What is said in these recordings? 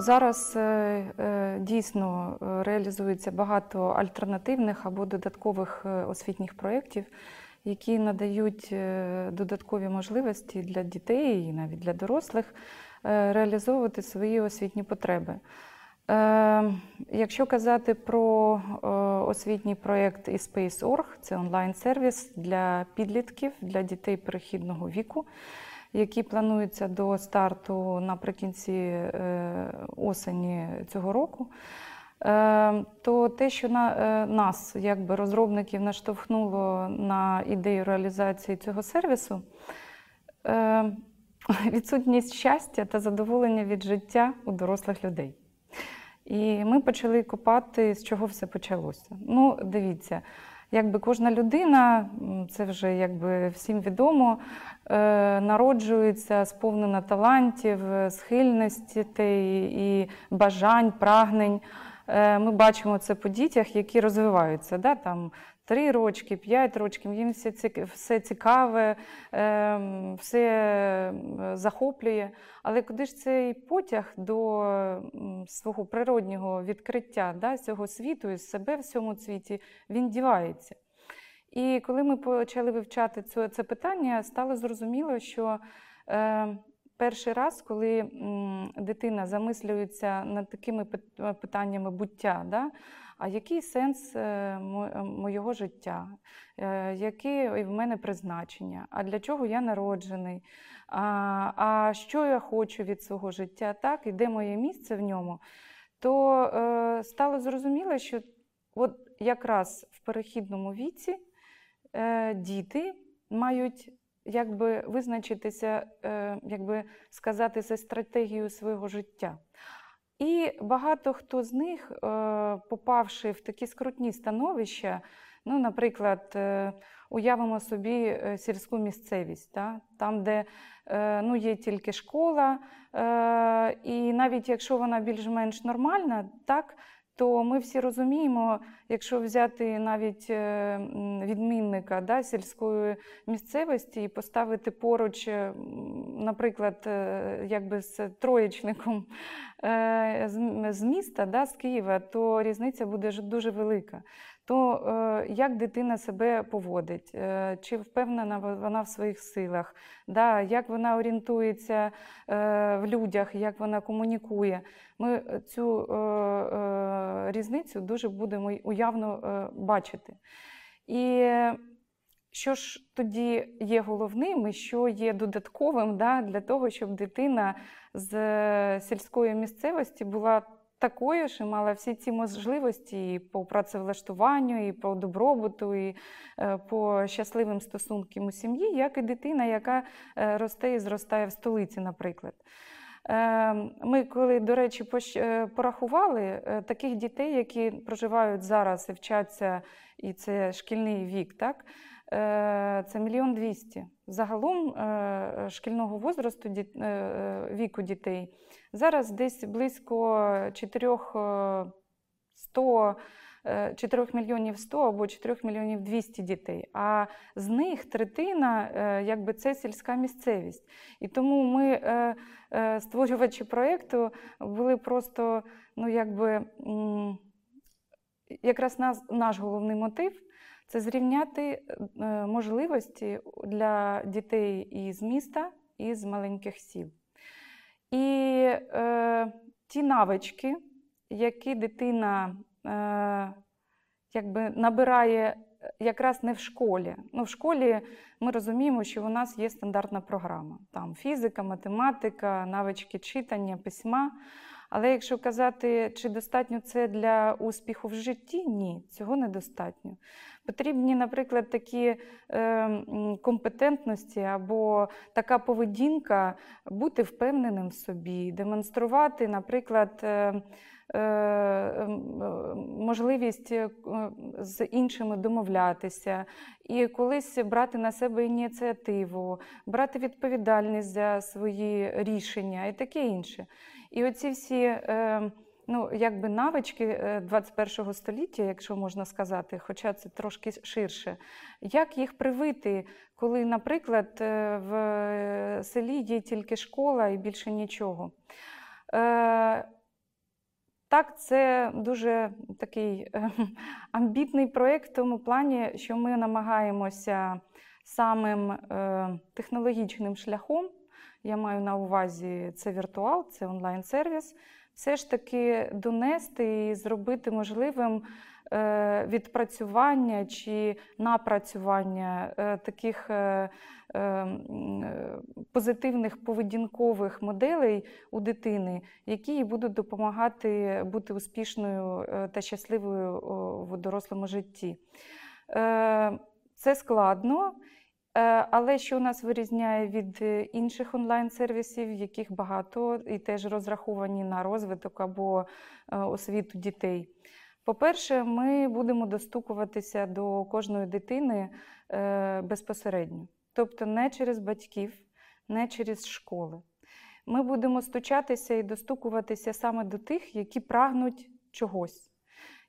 зараз е, е, дійсно е, реалізується багато альтернативних або додаткових освітніх проєктів, які надають додаткові можливості для дітей і навіть для дорослих реалізовувати свої освітні потреби. Якщо казати про освітній проєкт eSpace.org, це онлайн-сервіс для підлітків, для дітей перехідного віку, який планується до старту наприкінці е, осені цього року. Е, То те, що на е, нас, якби розробників, наштовхнуло на ідею реалізації цього сервісу, відсутність щастя та задоволення від життя у дорослих людей. І ми почали копати, з чого все почалося. Ну, дивіться, якби кожна людина, це вже якби всім відомо, е, народжується сповнена талантів, е, схильностей і бажань, прагнень. Е, Ми бачимо це по дітях, які розвиваються. Да? Там, Три рочки, п'ять років, їм все цікаве, ем, все е, захоплює. Але куди ж цей потяг до свого природнього відкриття да, цього світу і себе в цьому світі, він дівається. І коли ми почали вивчати це, питання, стало зрозуміло, що е, перший раз, коли дитина замислюється над такими питаннями буття, да, а який сенс е, моєго життя, Е, яке в мене призначення, а для чого я народжений, а, а що я хочу від свого життя, так, і де моє місце в ньому, то е, стало зрозуміло, що от якраз в перехідному віці е, діти мають якби визначитися, е, якби за стратегією свого життя. І багато хто з них, е, попавши в такі скрутні становища, ну, наприклад, е, уявимо собі сільську місцевість, та, там, де ну, є тільки школа, і навіть якщо вона більш-менш нормальна, так, то ми всі розуміємо, якщо взяти навіть е, відмінника да, сільської місцевості і поставити поруч, е, наприклад, е, якби з троєчником з міста, да, з Києва, то різниця буде дуже велика. То е, як дитина себе поводить, е, чи впевнена вона в своїх силах, да, як вона орієнтується е, в людях, як вона комунікує. Ми цю різницю дуже будемо уявно бачити. І що ж тоді є головним і що є додатковим да, для того, щоб дитина з сільської місцевості була такою і мала всі ці можливості і по працевлаштуванню, і по добробуту, і е, по щасливим стосункам у сім'ї, як і дитина, яка е, росте і зростає в столиці, наприклад. Е, Ми, коли, до речі, порахували таких дітей, які проживають зараз і вчаться, і це шкільний вік, так? це мільйон двісті. Загалом е, шкільного возрасту е, е, віку дітей зараз десь близько 4 100 е, 4 мільйонів 100 або 4 мільйонів 200 дітей. А з них третина якби це сільська місцевість. І тому ми, створювачі проєкту, були просто ну, якби, якраз нас, наш головний мотив це зрівняти е, можливості для дітей із міста і з маленьких сіл. І е, ті навички, які дитина е, якби набирає якраз не в школі. Ну, в школі ми розуміємо, що у нас є стандартна програма. Там фізика, математика, навички читання, письма. Але якщо казати, чи достатньо це для успіху в житті, ні, цього недостатньо. Потрібні, наприклад, такі е, компетентності або така поведінка, бути впевненим в собі, демонструвати, наприклад, е, можливість е, з іншими домовлятися, і колись брати на себе ініціативу, брати відповідальність за свої рішення і таке інше. І оці всі е, ну, якби навички е, 21 століття, якщо можна сказати, хоча це трошки ширше, як їх привити, коли, наприклад, е, в селі є тільки школа і більше нічого. Так, це дуже такий е, амбітний проєкт в тому плані, що ми намагаємося самим е, технологічним шляхом, я маю на увазі це віртуал, це онлайн-сервіс, все ж таки донести і зробити можливим е, відпрацювання чи напрацювання е, таких е, позитивних поведінкових моделей у дитини, які їй будуть допомагати бути успішною та щасливою в дорослому житті. Це складно. Е, але що нас вирізняє від е, інших онлайн-сервісів, яких багато і теж розраховані на розвиток або е, освіту дітей. По-перше, ми будемо достукуватися до кожної дитини безпосередньо, тобто не через батьків, не через школи. Ми будемо стучатися і достукуватися саме до тих, які прагнуть чогось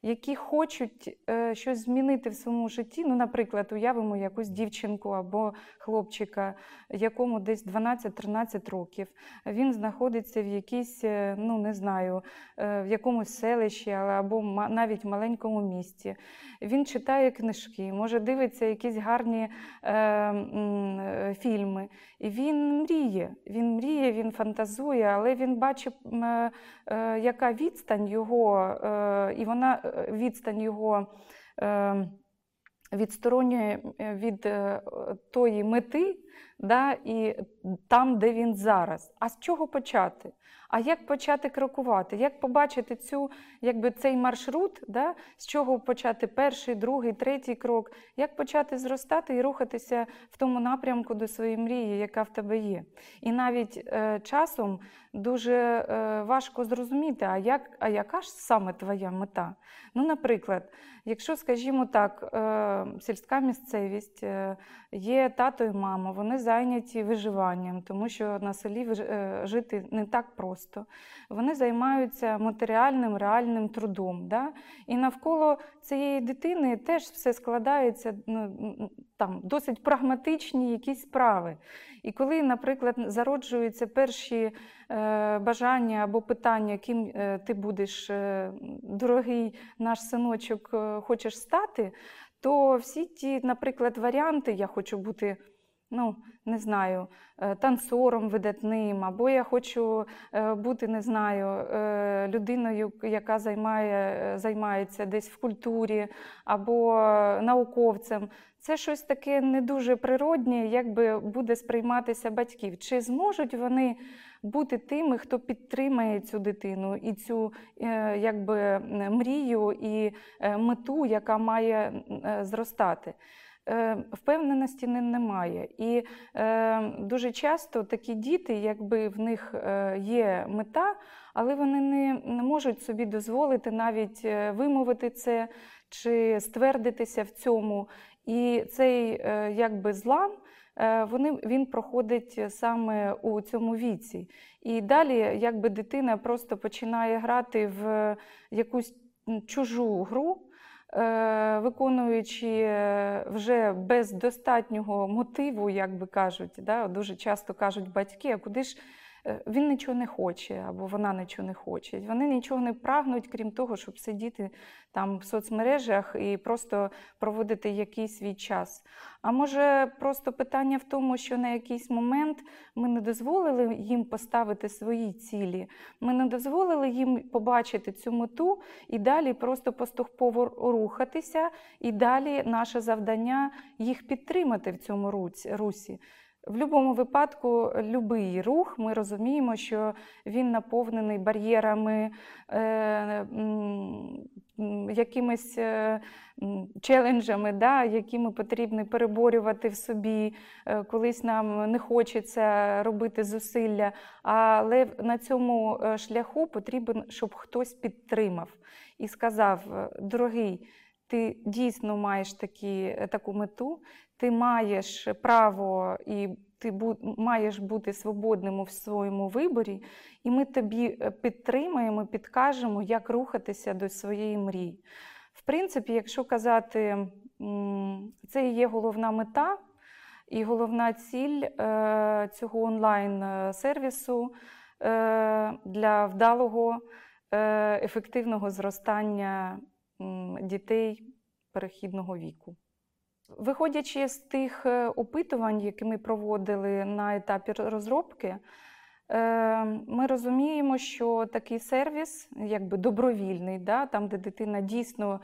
які хочуть е, щось змінити в своєму житті. Ну, наприклад, уявимо якусь дівчинку або хлопчика, якому десь 12-13 років. Він знаходиться в якійсь, е, ну не знаю, е, в якомусь селищі або навіть маленькому місті. Він читає книжки, може дивиться якісь гарні е, е, фільми. І він мріє, він мріє, він фантазує, але він бачить, е, е, яка відстань його, е, і вона відстань його ем, відсторонює е, від е, тої мети, да, і там, де він зараз. А з чого почати? А як почати крокувати? Як побачити цю, якби цей маршрут, да, з чого почати перший, другий, третій крок, як почати зростати і рухатися в тому напрямку до своєї мрії, яка в тебе є? І навіть е, часом дуже е, важко зрозуміти, а як, а яка ж саме твоя мета? Ну, наприклад, якщо, скажімо так, е, сільська місцевість, е, є тато і мама, вони зайняті виживанням, тому що на селі е, жити не так просто. Вони займаються матеріальним, реальним трудом. Да? І навколо цієї дитини теж все складається ну, там досить прагматичні якісь справи. І коли, наприклад, зароджуються перші е, бажання або питання, ким е, ти будеш, е, дорогий наш синочок, е, хочеш стати, то всі ті, наприклад, варіанти, я хочу бути ну, не знаю, е, танцором видатним, або я хочу е, бути, не знаю, е, людиною, яка займає, займається десь в культурі, або науковцем. Це щось таке не дуже природнє, якби буде сприйматися батьків. Чи зможуть вони бути тими, хто підтримає цю дитину і цю якби, мрію і мету, яка має зростати? Е, впевненості не, немає. І е, дуже часто такі діти, якби в них е, є мета, але вони не, можуть собі дозволити навіть вимовити це чи ствердитися в цьому. І цей якби злам. Вони, Він проходить саме у цьому віці. І далі, якби дитина просто починає грати в якусь чужу гру, виконуючи е, вже без достатнього мотиву, як би кажуть, да, дуже часто кажуть батьки, а куди ж Е, він нічого не хоче або вона нічого не хоче. Вони нічого не прагнуть, крім того, щоб сидіти там в соцмережах і просто проводити якийсь свій час. А може, просто питання в тому, що на якийсь момент ми не дозволили їм поставити свої цілі, ми не дозволили їм побачити цю мету і далі просто поступово рухатися, і далі наше завдання їх підтримати в цьому русі. В будь-якому випадку, будь-який рух, ми розуміємо, що він наповнений бар'єрами, е, якимись е, челенджами, да, які ми потрібно переборювати в собі. Е, колись нам не хочеться робити зусилля, але на цьому е, шляху потрібен, щоб хтось підтримав і сказав: дорогий. Ти дійсно маєш такі, таку мету, ти маєш право і ти маєш бути свободним у своєму виборі, і ми тобі е, підтримаємо, підкажемо, як рухатися до своєї мрії. В принципі, якщо казати, це і є головна мета і головна ціль е, цього онлайн-сервісу е, для вдалого е, ефективного зростання дітей перехідного віку. Виходячи з тих е, опитувань, які ми проводили на етапі розробки, е, ми розуміємо, що такий сервіс, якби добровільний, да, там, де дитина дійсно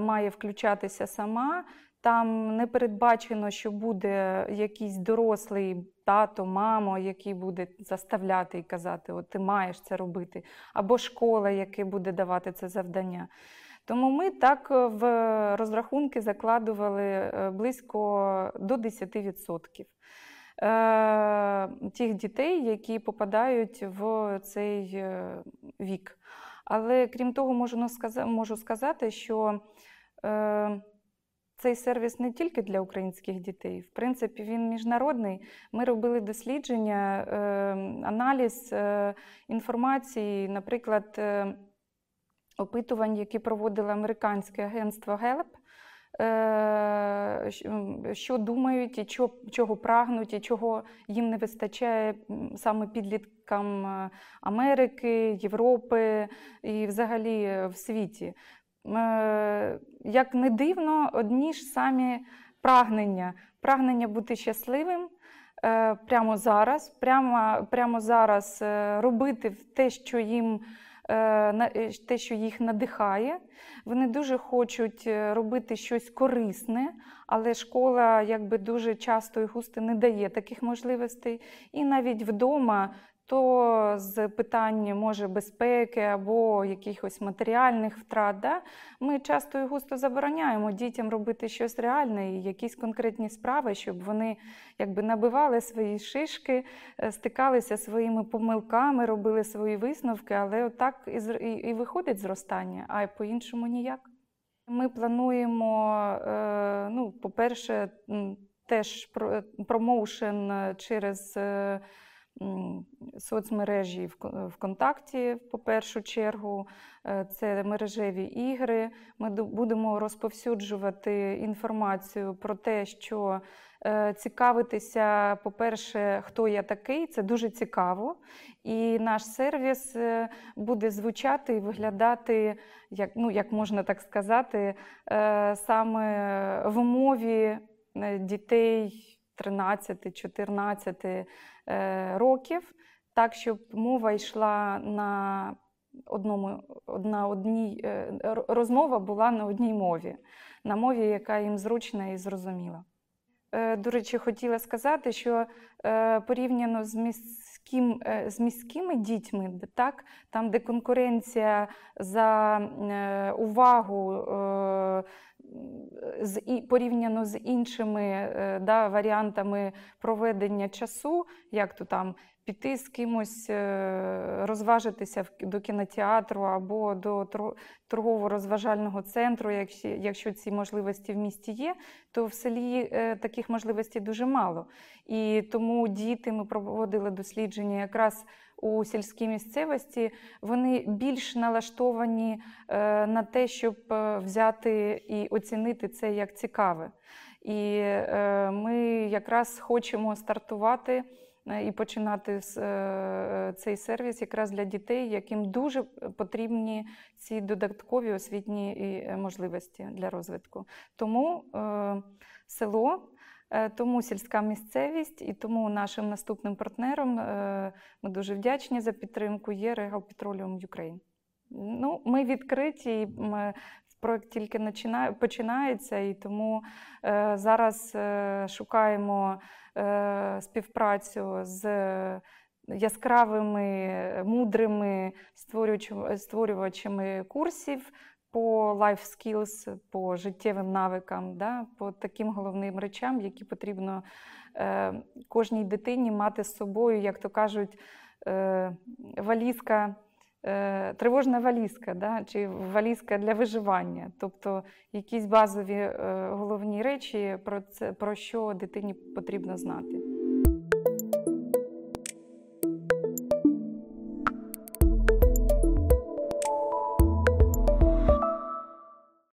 має включатися сама, там не передбачено, що буде якийсь дорослий тато, мамо, який буде заставляти і казати, от ти маєш це робити, або школа, яка буде давати це завдання. Тому ми так е, в розрахунки закладували е, близько до 10% е, тих дітей, які попадають в цей вік. Але крім того, можу сказати, що цей сервіс не тільки для українських дітей, в принципі, він міжнародний. Ми робили дослідження, аналіз інформації, наприклад, опитувань, які проводило американське агентство Gallup, що думають, і чого прагнуть, і чого їм не вистачає саме підліткам Америки, Європи і взагалі в світі. Е, як не дивно, одні ж самі прагнення. Прагнення бути щасливим е, прямо зараз, прямо прямо зараз е, робити те, що їм те, що їх надихає. Вони дуже хочуть робити щось корисне, але школа якби дуже часто і густо не дає таких можливостей. І навіть вдома то з питань може безпеки або якихось матеріальних втрат. Да? Ми часто і густо забороняємо дітям робити щось реальне і якісь конкретні справи, щоб вони якби набивали свої шишки, е, стикалися своїми помилками, робили свої висновки, але отак і, і виходить зростання, а по-іншому ніяк. Ми плануємо, е, ну, по-перше, теж промоушен через. Соцмережі ВКонтакті, по першу чергу, е, це мережеві ігри. Ми будемо розповсюджувати інформацію про те, що е, цікавитися, по-перше, хто я такий, це дуже цікаво. І наш сервіс е, буде звучати і виглядати, як ну, як можна так сказати, саме в мові дітей. 13-14 е, років, так, щоб мова йшла на одному, на одній е, розмова була на одній мові, на мові, яка їм зручна і зрозуміла. Е, до речі, хотіла сказати, що порівняно з міським, з міськими дітьми, так, там, де конкуренція за увагу з і порівняно з іншими е, да, варіантами проведення часу, як то там піти з кимось, е, розважитися до кінотеатру або до торгово-розважального центру, якщо, ці можливості в місті є, то в селі е, таких можливостей дуже мало. І тому діти ми проводили дослідження якраз у сільській місцевості, вони більш налаштовані е, на те, щоб взяти і оцінити це як цікаве. І ми якраз хочемо стартувати. Е, і починати е, цей сервіс якраз для дітей, яким дуже потрібні ці додаткові освітні е, можливості для розвитку. Тому село. Тому сільська місцевість і тому нашим наступним партнером ми дуже вдячні за підтримку. Є Regal Petroleum Ukraine. Ну, Ми відкриті, ми, проект тільки починається, і тому зараз шукаємо Е, співпрацю з яскравими, мудрими створювачами курсів по life skills, по життєвим навикам, да, по таким головним речам, які потрібно е, кожній дитині мати з собою, як то кажуть, е, валізка. Е, тривожна валізка, да, чи валізка для виживання, тобто якісь базові е, головні речі, про це про що дитині потрібно знати.